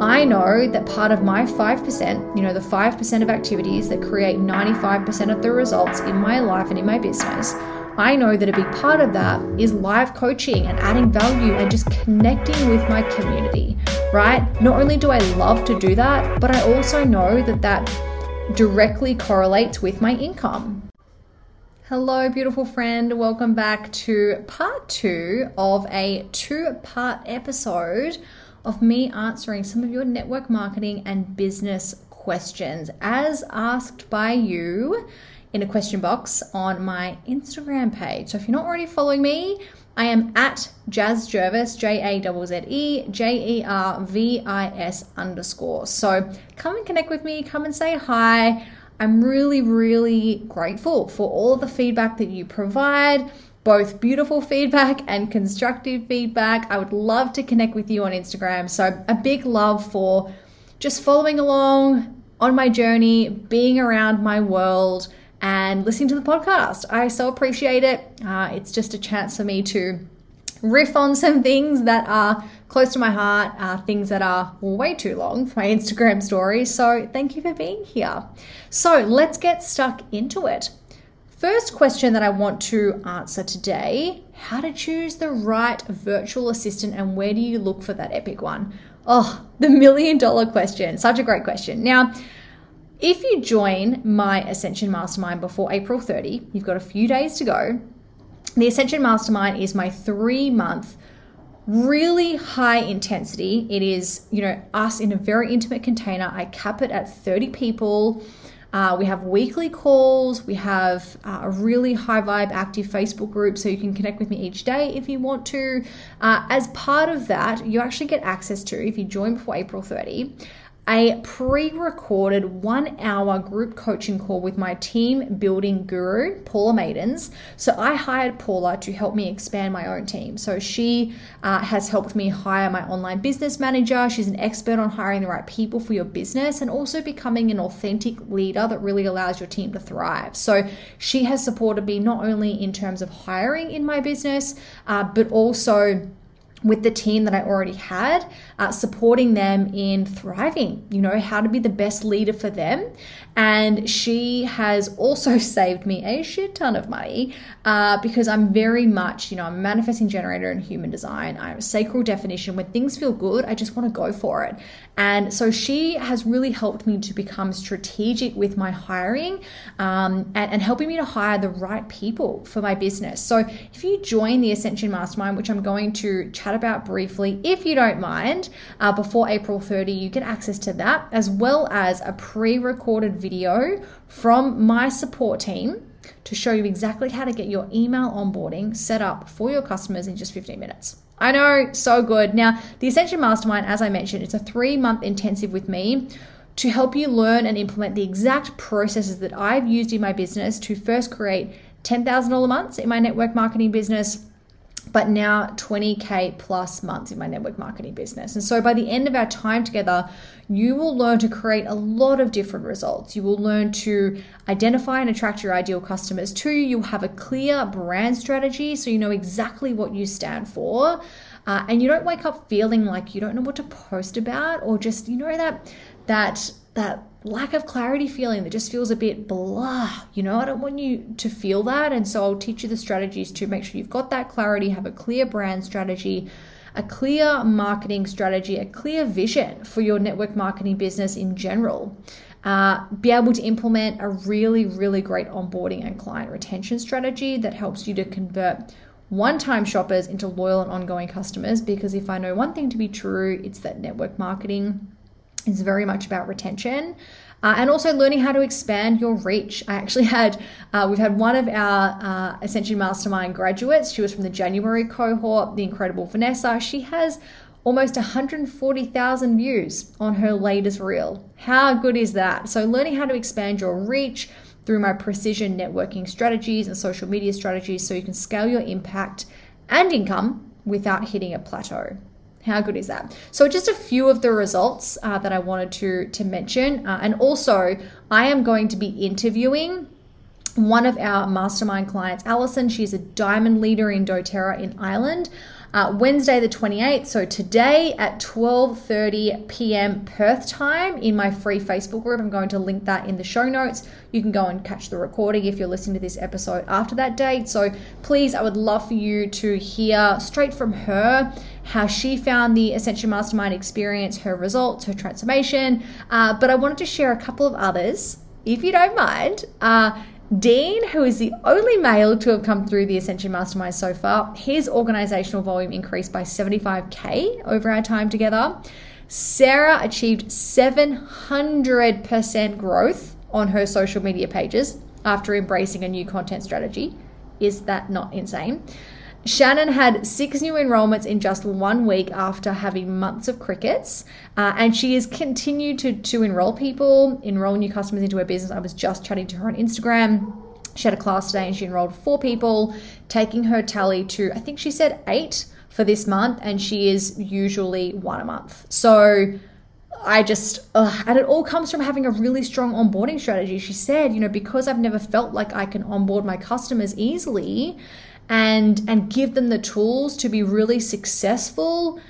I know that part of my 5%, you know, the 5% of activities that create 95% of the results in my life and in my business, I know that a big part of that is live coaching and adding value and just connecting with my community, right? Not only do I love to do that, but I also know that that directly correlates with my income. Hello, beautiful friend. Welcome back to part two of a two part episode of me answering some of your network marketing and business questions as asked by you in a question box on my Instagram page. So if you're not already following me, I am at Jazz Jervis, J A Z Z E J E R V I S underscore. So come and connect with me, come and say hi. I'm really, really grateful for all the feedback that you provide, both beautiful feedback and constructive feedback. I would love to connect with you on Instagram. So, a big love for just following along on my journey, being around my world and listening to the podcast. I so appreciate it. Uh, it's just a chance for me to riff on some things that are close to my heart, uh, things that are way too long for my Instagram stories. So thank you for being here. So let's get stuck into it. First question that I want to answer today how to choose the right virtual assistant and where do you look for that epic one? Oh, the million dollar question. Such a great question. Now, if you join my Ascension Mastermind before April 30, you've got a few days to go. The Ascension Mastermind is my three month, really high intensity. It is, you know, us in a very intimate container. I cap it at 30 people. Uh, we have weekly calls. We have uh, a really high vibe active Facebook group so you can connect with me each day if you want to. Uh, as part of that, you actually get access to, if you join before April 30, a pre recorded one hour group coaching call with my team building guru, Paula Maidens. So I hired Paula to help me expand my own team. So she uh, has helped me hire my online business manager. She's an expert on hiring the right people for your business and also becoming an authentic leader that really allows your team to thrive. So she has supported me not only in terms of hiring in my business, uh, but also with the team that I already had, uh, supporting them in thriving, you know, how to be the best leader for them. And she has also saved me a shit ton of money uh, because I'm very much, you know, I'm a manifesting generator in human design. I'm a sacral definition. When things feel good, I just want to go for it. And so she has really helped me to become strategic with my hiring um, and, and helping me to hire the right people for my business. So if you join the Ascension Mastermind, which I'm going to chat about briefly, if you don't mind, uh, before April 30, you get access to that as well as a pre recorded video from my support team to show you exactly how to get your email onboarding set up for your customers in just 15 minutes. I know, so good. Now, the Ascension Mastermind, as I mentioned, it's a three month intensive with me to help you learn and implement the exact processes that I've used in my business to first create $10,000 months in my network marketing business but now 20K plus months in my network marketing business. And so by the end of our time together, you will learn to create a lot of different results. You will learn to identify and attract your ideal customers. Two, you'll have a clear brand strategy so you know exactly what you stand for. Uh, and you don't wake up feeling like you don't know what to post about or just, you know, that, that, that lack of clarity feeling that just feels a bit blah. You know, I don't want you to feel that. And so I'll teach you the strategies to make sure you've got that clarity, have a clear brand strategy, a clear marketing strategy, a clear vision for your network marketing business in general. Uh, be able to implement a really, really great onboarding and client retention strategy that helps you to convert one time shoppers into loyal and ongoing customers. Because if I know one thing to be true, it's that network marketing is very much about retention. Uh, and also learning how to expand your reach. I actually had, uh, we've had one of our uh, Ascension Mastermind graduates. She was from the January cohort, the incredible Vanessa. She has almost 140,000 views on her latest reel. How good is that? So, learning how to expand your reach through my precision networking strategies and social media strategies so you can scale your impact and income without hitting a plateau. How good is that? So, just a few of the results uh, that I wanted to to mention, uh, and also I am going to be interviewing one of our mastermind clients, Allison. She's a diamond leader in DoTerra in Ireland. Uh, Wednesday the 28th. So today at 12:30 p.m. Perth time in my free Facebook group. I'm going to link that in the show notes. You can go and catch the recording if you're listening to this episode after that date. So please, I would love for you to hear straight from her how she found the Ascension Mastermind experience, her results, her transformation. Uh, but I wanted to share a couple of others, if you don't mind. Uh, Dean, who is the only male to have come through the Ascension Mastermind so far, his organizational volume increased by 75K over our time together. Sarah achieved 700% growth on her social media pages after embracing a new content strategy. Is that not insane? Shannon had six new enrollments in just one week after having months of crickets, uh, and she has continued to, to enroll people, enroll new customers into her business. I was just chatting to her on Instagram. She had a class today and she enrolled four people, taking her tally to, I think she said eight for this month, and she is usually one a month. So I just, and it all comes from having a really strong onboarding strategy. She said, you know, because I've never felt like I can onboard my customers easily and and give them the tools to be really successful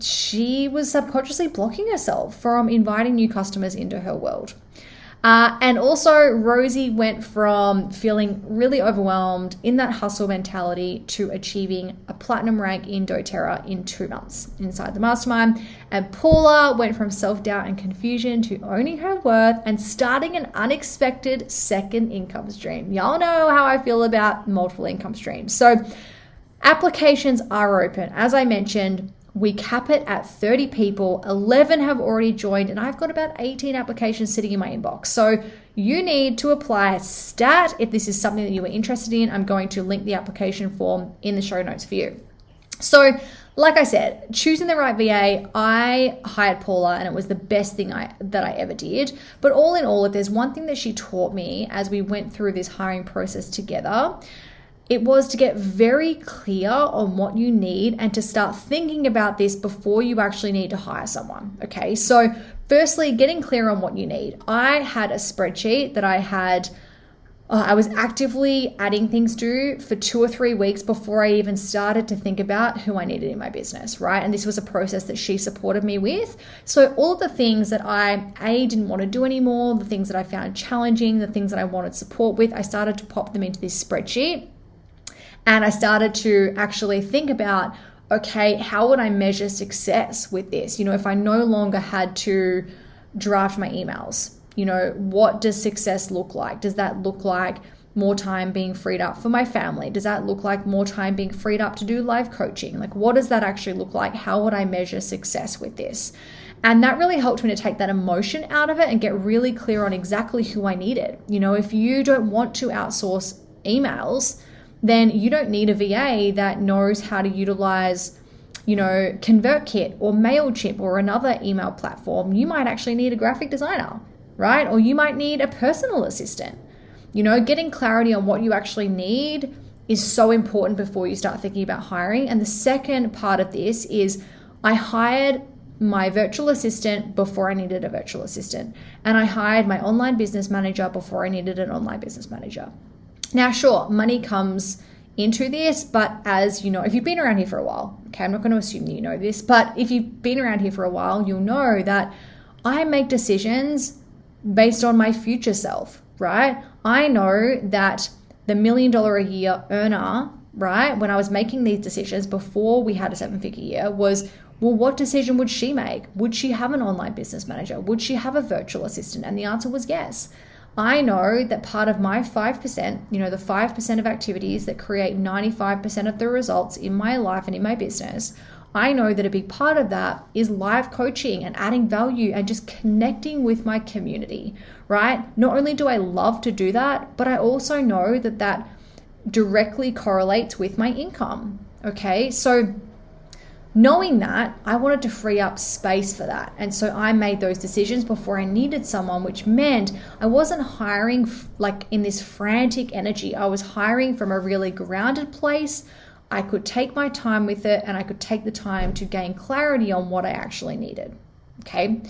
she was subconsciously blocking herself from inviting new customers into her world uh, and also, Rosie went from feeling really overwhelmed in that hustle mentality to achieving a platinum rank in doTERRA in two months inside the mastermind. And Paula went from self doubt and confusion to owning her worth and starting an unexpected second income stream. Y'all know how I feel about multiple income streams. So, applications are open. As I mentioned, we cap it at 30 people. 11 have already joined, and I've got about 18 applications sitting in my inbox. So you need to apply STAT if this is something that you are interested in. I'm going to link the application form in the show notes for you. So, like I said, choosing the right VA, I hired Paula and it was the best thing I that I ever did. But all in all, if there's one thing that she taught me as we went through this hiring process together, it was to get very clear on what you need and to start thinking about this before you actually need to hire someone. Okay, so firstly, getting clear on what you need. I had a spreadsheet that I had. Uh, I was actively adding things to for two or three weeks before I even started to think about who I needed in my business, right? And this was a process that she supported me with. So, all the things that I, A, didn't want to do anymore, the things that I found challenging, the things that I wanted support with, I started to pop them into this spreadsheet and I started to actually think about okay, how would I measure success with this? You know, if I no longer had to draft my emails, you know, what does success look like? Does that look like more time being freed up for my family? Does that look like more time being freed up to do live coaching? Like, what does that actually look like? How would I measure success with this? And that really helped me to take that emotion out of it and get really clear on exactly who I needed. You know, if you don't want to outsource emails, then you don't need a VA that knows how to utilize, you know, ConvertKit or MailChimp or another email platform. You might actually need a graphic designer, right? Or you might need a personal assistant. You know, getting clarity on what you actually need is so important before you start thinking about hiring. And the second part of this is I hired my virtual assistant before I needed a virtual assistant, and I hired my online business manager before I needed an online business manager. Now, sure, money comes into this, but as you know, if you've been around here for a while, okay, I'm not going to assume that you know this, but if you've been around here for a while, you'll know that I make decisions based on my future self, right? I know that the million dollar a year earner, right, when I was making these decisions before we had a seven figure year, was well, what decision would she make? Would she have an online business manager? Would she have a virtual assistant? And the answer was yes. I know that part of my 5%, you know, the 5% of activities that create 95% of the results in my life and in my business, I know that a big part of that is live coaching and adding value and just connecting with my community, right? Not only do I love to do that, but I also know that that directly correlates with my income. Okay. So, knowing that, I wanted to free up space for that. And so I made those decisions before I needed someone, which meant I wasn't hiring like in this frantic energy. I was hiring from a really grounded place. I could take my time with it and I could take the time to gain clarity on what I actually needed. Okay.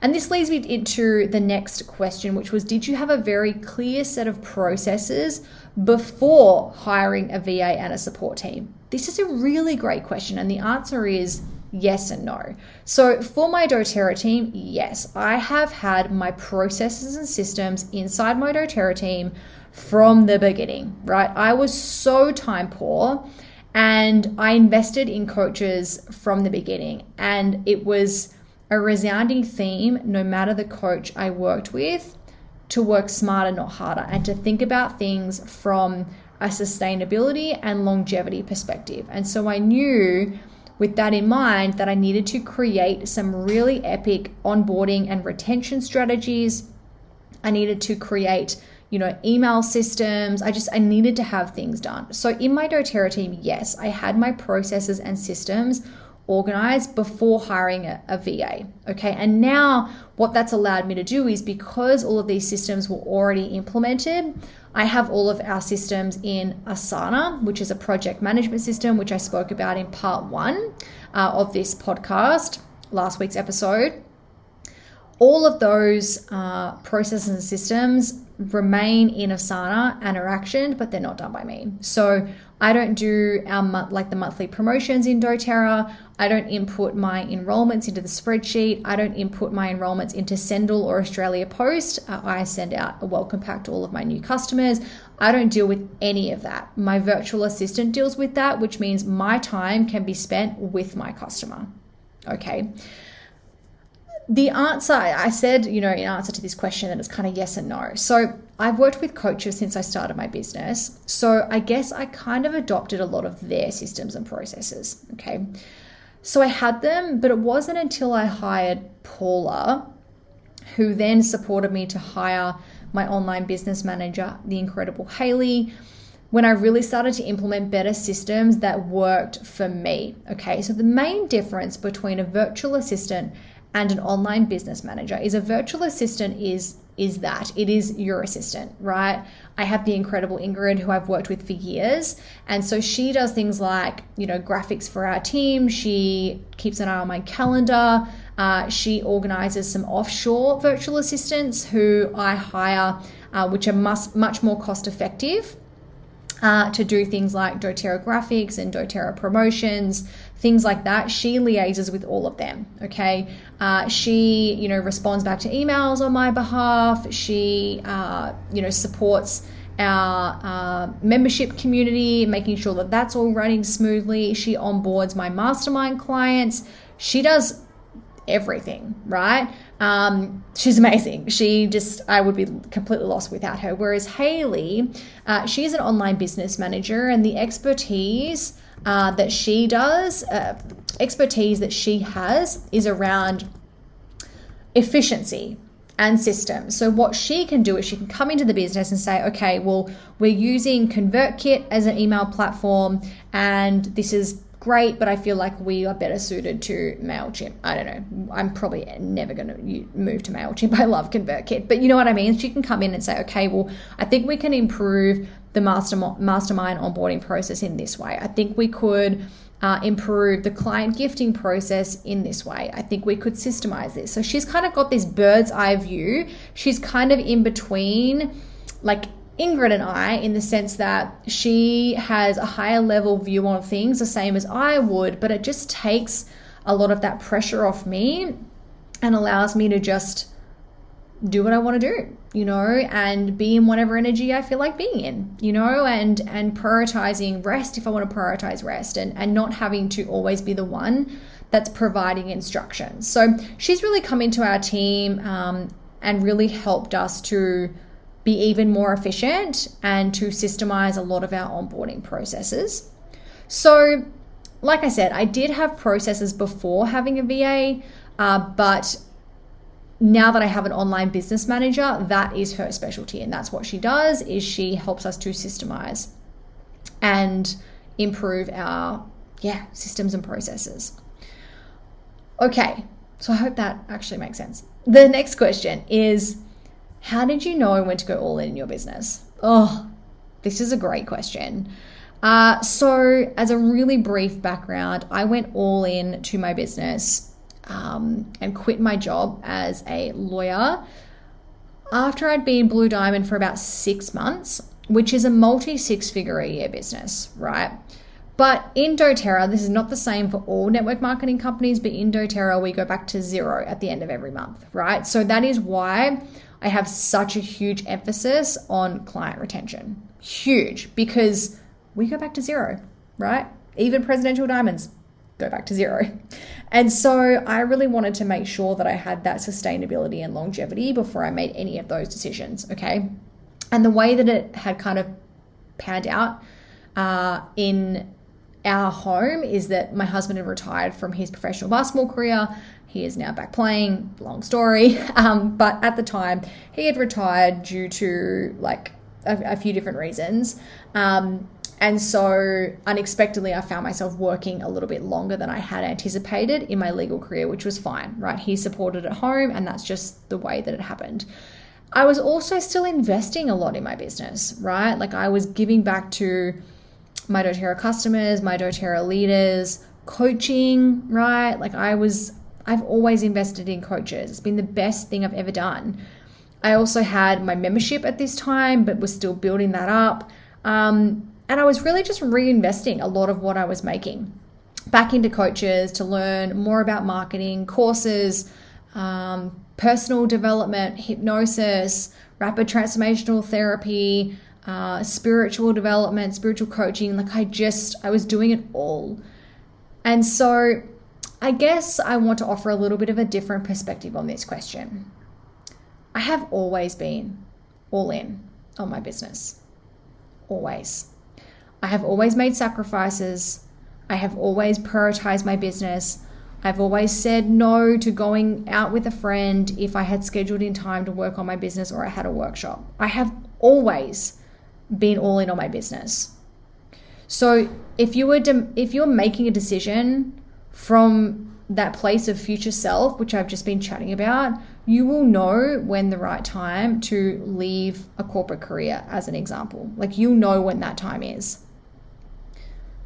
And this leads me into the next question, which was Did you have a very clear set of processes before hiring a VA and a support team? This is a really great question, and the answer is yes and no. So, for my doTERRA team, yes, I have had my processes and systems inside my doTERRA team from the beginning, right? I was so time poor and I invested in coaches from the beginning, and it was a resounding theme no matter the coach I worked with to work smarter, not harder, and to think about things from a sustainability and longevity perspective. And so I knew with that in mind that I needed to create some really epic onboarding and retention strategies. I needed to create, you know, email systems. I just I needed to have things done. So in my doTERRA team, yes, I had my processes and systems organized before hiring a, a, VA. Okay, and now what that's allowed me to do is because all of these systems were already implemented, I have all of our systems in Asana, which is a project management system, which I spoke about in part one uh, of this podcast, last week's episode. All of those uh, processes and systems remain in Asana and are actioned, but they're not done by me. So I don't do our like the monthly promotions in doTERRA. I don't input my enrollments into the spreadsheet. I don't input my enrollments into Sendle or Australia Post. Uh, I send out a welcome pack to all of my new customers. I don't deal with any of that. My virtual assistant deals with that, which means my time can be spent with my customer. Okay the answer I said, you know, in answer to this question, that it's kind of yes and no. So I've worked with coaches since I started my business. So I guess I kind of adopted a lot of their systems and processes. Okay. So I had them, but it wasn't until I hired Paula, who then supported me to hire my online business manager, the incredible Haley, when I really started to implement better systems that worked for me. Okay. So the main difference between a virtual assistant and an online business manager. Is a virtual assistant is is that. It is your assistant right? I have the incredible ingrid who i've worked with for years. And so she does things like you know graphics for our team. She keeps an eye on my calendar. Uh, she organizes some offshore virtual assistants who i hire uh, which are much, much more cost effective uh, to do things like doTERRA graphics and doTERRA promotions, things like that. She liaises with all of them. Okay, uh, she you know responds back to emails on my behalf. She uh, you know supports our uh, membership community, making sure that that's all running smoothly. She onboards my mastermind clients. She does everything, right? Um, she's amazing. She just, I would be completely lost without her. Whereas Haley, uh, she's an online business manager, and the expertise uh, that she does, uh, expertise that she has, is around efficiency and systems. So what she can do is she can come into the business and say, okay, well, we're using ConvertKit as an email platform, and this is great, but I feel like we are better suited to MailChimp. I don't know. I'm probably never going to move to MailChimp. I love ConvertKit. But you know what I mean? She can come in and say, okay, well, I think we can improve the master, mastermind onboarding process in this way. I think we could uh, improve the client gifting process in this way. I think we could systemize this. So she's kind of got this bird's eye view. She's kind of in between like Ingrid and I in the sense that she has a higher level view on things, the same as I would, but it just takes a lot of that pressure off me and allows me to just do what I want to do, you know, and be in whatever energy I feel like being in, you know, and and prioritizing rest if I want to prioritize rest and and not having to always be the one that's providing instructions. So she's really come into our team um, and really helped us to be even more efficient and to systemize a lot of our onboarding processes. So, like I said, I did have processes before having a VA, uh, but now that I have an online business manager, that is her specialty, and that's what she does. Is she helps us to systemize and improve our yeah systems and processes. Okay, so I hope that actually makes sense. The next question is how did you know when to go all in in your business? Oh, this is a great question. Uh, so, as a really brief background, I went all in to my business um, and quit my job as a lawyer after I'd been Blue Diamond for about six months, which is a multi six figure a year business, right? But in doTERRA, this is not the same for all network marketing companies, but in doTERRA, we go back to zero at the end of every month, right? So that is why I have such a huge emphasis on client retention. Huge, because we go back to zero, right? Even presidential diamonds go back to zero. And so I really wanted to make sure that I had that sustainability and longevity before I made any of those decisions, okay? And the way that it had kind of panned out uh, in our home is that my husband had retired from his professional basketball career. He is now back playing, long story. Um, but at the time, he had retired due to like a, a few different reasons. Um, and so unexpectedly, I found myself working a little bit longer than I had anticipated in my legal career, which was fine, right? He supported at home, and that's just the way that it happened. I was also still investing a lot in my business, right? Like I was giving back to my doTERRA customers, my doTERRA leaders, coaching, right? Like I was, I've always invested in coaches. It's been the best thing I've ever done. I also had my membership at this time, but was still building that up. Um, and I was really just reinvesting a lot of what I was making back into coaches to learn more about marketing, courses, um, personal development, hypnosis, rapid transformational therapy, uh, spiritual development, spiritual coaching. Like I just, I was doing it all. And so I guess I want to offer a little bit of a different perspective on this question. I have always been all in on my business. Always. I have always made sacrifices. I have always prioritized my business. I've always said no to going out with a friend if I had scheduled in time to work on my business or I had a workshop. I have always been all in on my business. So if you were to, if you're making a decision from that place of future self, which I've just been chatting about, you will know when the right time to leave a corporate career, as an example. Like you'll know when that time is.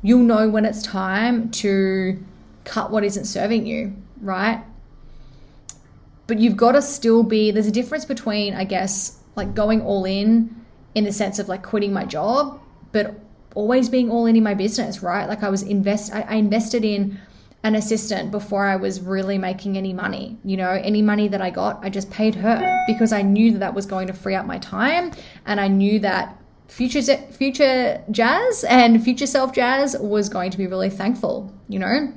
You'll know when it's time to cut what isn't serving you, right? But you've got to still be, there's a difference between, I guess, like going all in in the sense of like quitting my job, but always being all in in my business, right? Like I was invest, I, invested in an assistant before I was really making any money. You know, any money that I got, I just paid her because I knew that that was going to free up my time, and I knew that future future Jazz and future self Jazz was going to be really thankful. You know,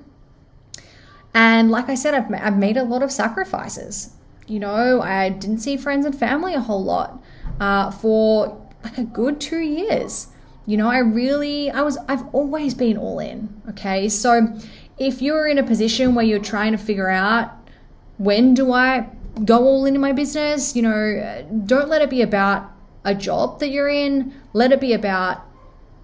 and like I said, I've, I've made a lot of sacrifices. You know, I didn't see friends and family a whole lot uh, for like a good two years. You know, I really, I was, I've always been all in. Okay. So if you're in a position where you're trying to figure out when do I go all into my business, you know, don't let it be about a job that you're in. Let it be about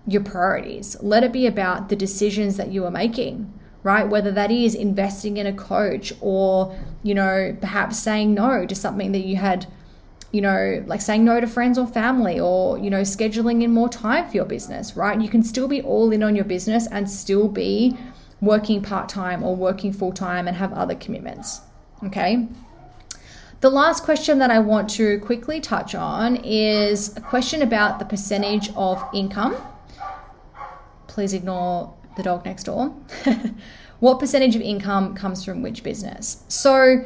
your priorities. Let it be about the decisions that you are making right? Whether that is investing in a coach or, you know, perhaps saying no to something that you had, you know, like saying no to friends or family or, you know, scheduling in more time for your business, right? You can still be all in on your business and still be working part time or working full time and have other commitments, okay? The last question that I want to quickly touch on is a question about the percentage of income. Please ignore the dog next door. what percentage of income comes from which business? So,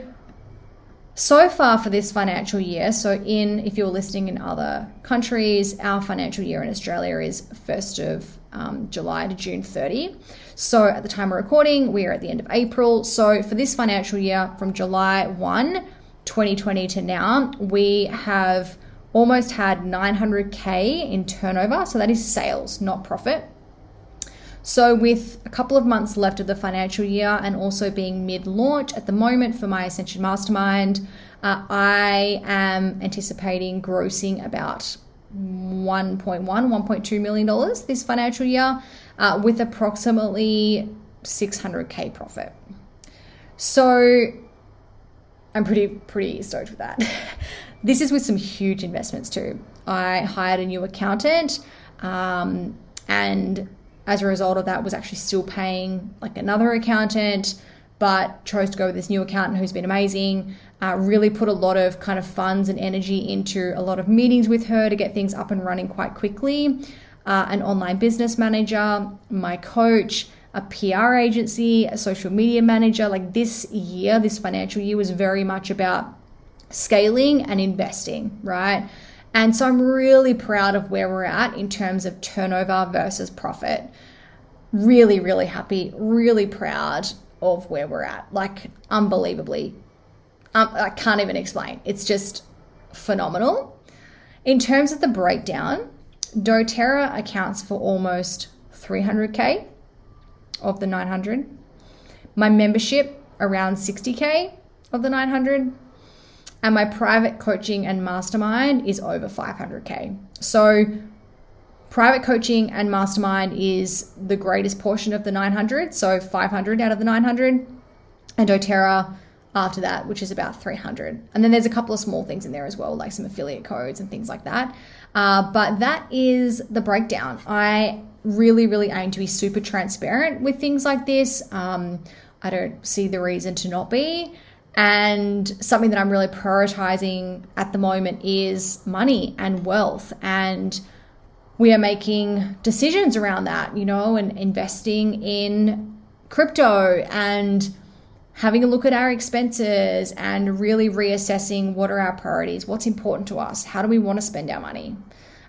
so far for this financial year, so in if you're listening in other countries, our financial year in Australia is 1st of um, July to June 30. So at the time of recording, we are at the end of April. So for this financial year, from July 1, 2020 to now, we have almost had 900k in turnover. So that is sales, not profit. So, with a couple of months left of the financial year and also being mid launch at the moment for my Ascension Mastermind, uh, I am anticipating grossing about 1.1, 1.2 million dollars this financial year uh, with approximately 600k profit. So, I'm pretty pretty stoked with that. this is with some huge investments too. I hired a new accountant um, and as a result of that was actually still paying like another accountant but chose to go with this new accountant who's been amazing uh, really put a lot of kind of funds and energy into a lot of meetings with her to get things up and running quite quickly uh, an online business manager, my coach, a PR agency, a social media manager. Like this year, this financial year was very much about scaling and investing, right? And so I'm really proud of where we're at in terms of turnover versus profit. Really, really happy, really proud of where we're at. Like, unbelievably. Um, I can't even explain. It's just phenomenal. In terms of the breakdown, doTERRA accounts for almost 300K of the 900. My membership around 60K of the 900 and my private coaching and mastermind is over 500k. So private coaching and mastermind is the greatest portion of the 900, so 500 out of the 900, and doTERRA after that, which is about 300. And then there's a couple of small things in there as well, like some affiliate codes and things like that. Uh, but that is the breakdown. I really, really aim to be super transparent with things like this. Um, I don't see the reason to not be. And something that I'm really prioritizing at the moment is money and wealth. And we are making decisions around that, you know, and investing in crypto and having a look at our expenses and really reassessing what are our priorities, what's important to us, how do we want to spend our money.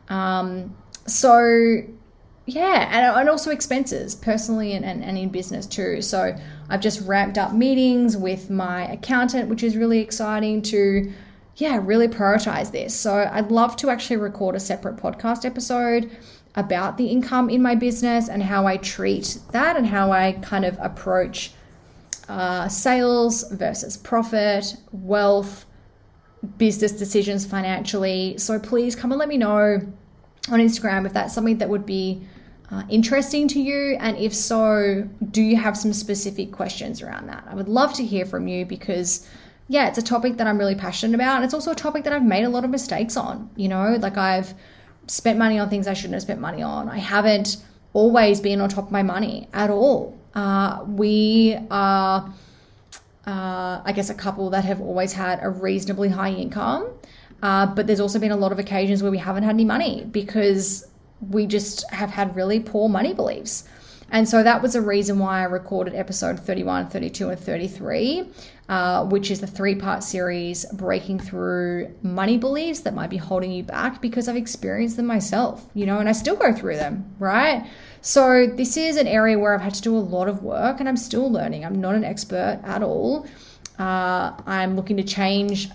Um, so yeah, and, and also expenses personally and, and, and in business too. So I've just ramped up meetings with my accountant, which is really exciting to, yeah, really prioritize this. So I'd love to actually record a separate podcast episode about the income in my business and how I treat that and how I kind of approach uh, sales versus profit, wealth, business decisions financially. So please come and let me know on Instagram if that's something that would be uh, interesting to you? And if so, do you have some specific questions around that? I would love to hear from you because, yeah, it's a topic that I'm really passionate about. And it's also a topic that I've made a lot of mistakes on. You know, like I've spent money on things I shouldn't have spent money on. I haven't always been on top of my money at all. Uh, we are, uh, I guess, a couple that have always had a reasonably high income. Uh, but there's also been a lot of occasions where we haven't had any money because we just have had really poor money beliefs. And so that was a reason why I recorded episode 31, 32, and 33, uh, which is the three part series breaking through money beliefs that might be holding you back because I've experienced them myself, you know, and I still go through them, right? So this is an area where I've had to do a lot of work and I'm still learning. I'm not an expert at all. Uh, I'm looking to change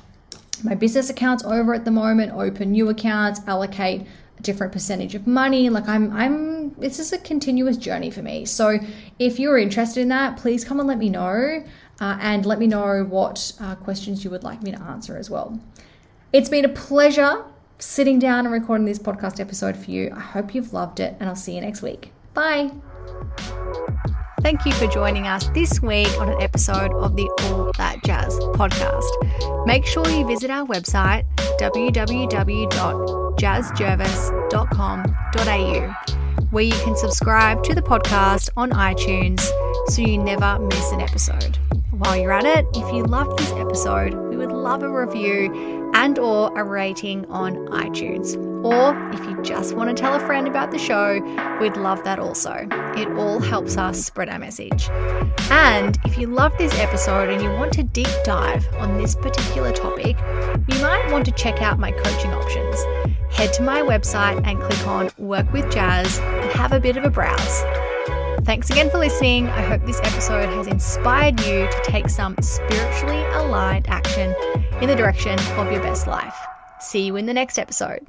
my business accounts over at the moment, open new accounts, allocate a different percentage of money like i'm i'm this is a continuous journey for me so if you're interested in that please come and let me know uh, and let me know what uh, questions you would like me to answer as well it's been a pleasure sitting down and recording this podcast episode for you i hope you've loved it and i'll see you next week bye Thank you for joining us this week on an episode of the All That Jazz podcast. Make sure you visit our website www.jazzjervis.com.au where you can subscribe to the podcast on iTunes so you never miss an episode. While you're at it, if you loved this episode, we would love a review and or a rating on iTunes. Or if you just want to tell a friend about the show, we'd love that also. It all helps us spread our message. And if you love this episode and you want to deep dive on this particular topic, you might want to check out my coaching options. Head to my website and click on Work with Jazz and have a bit of a browse. Thanks again for listening. I hope this episode has inspired you to take some spiritually aligned action in the direction of your best life. See you in the next episode.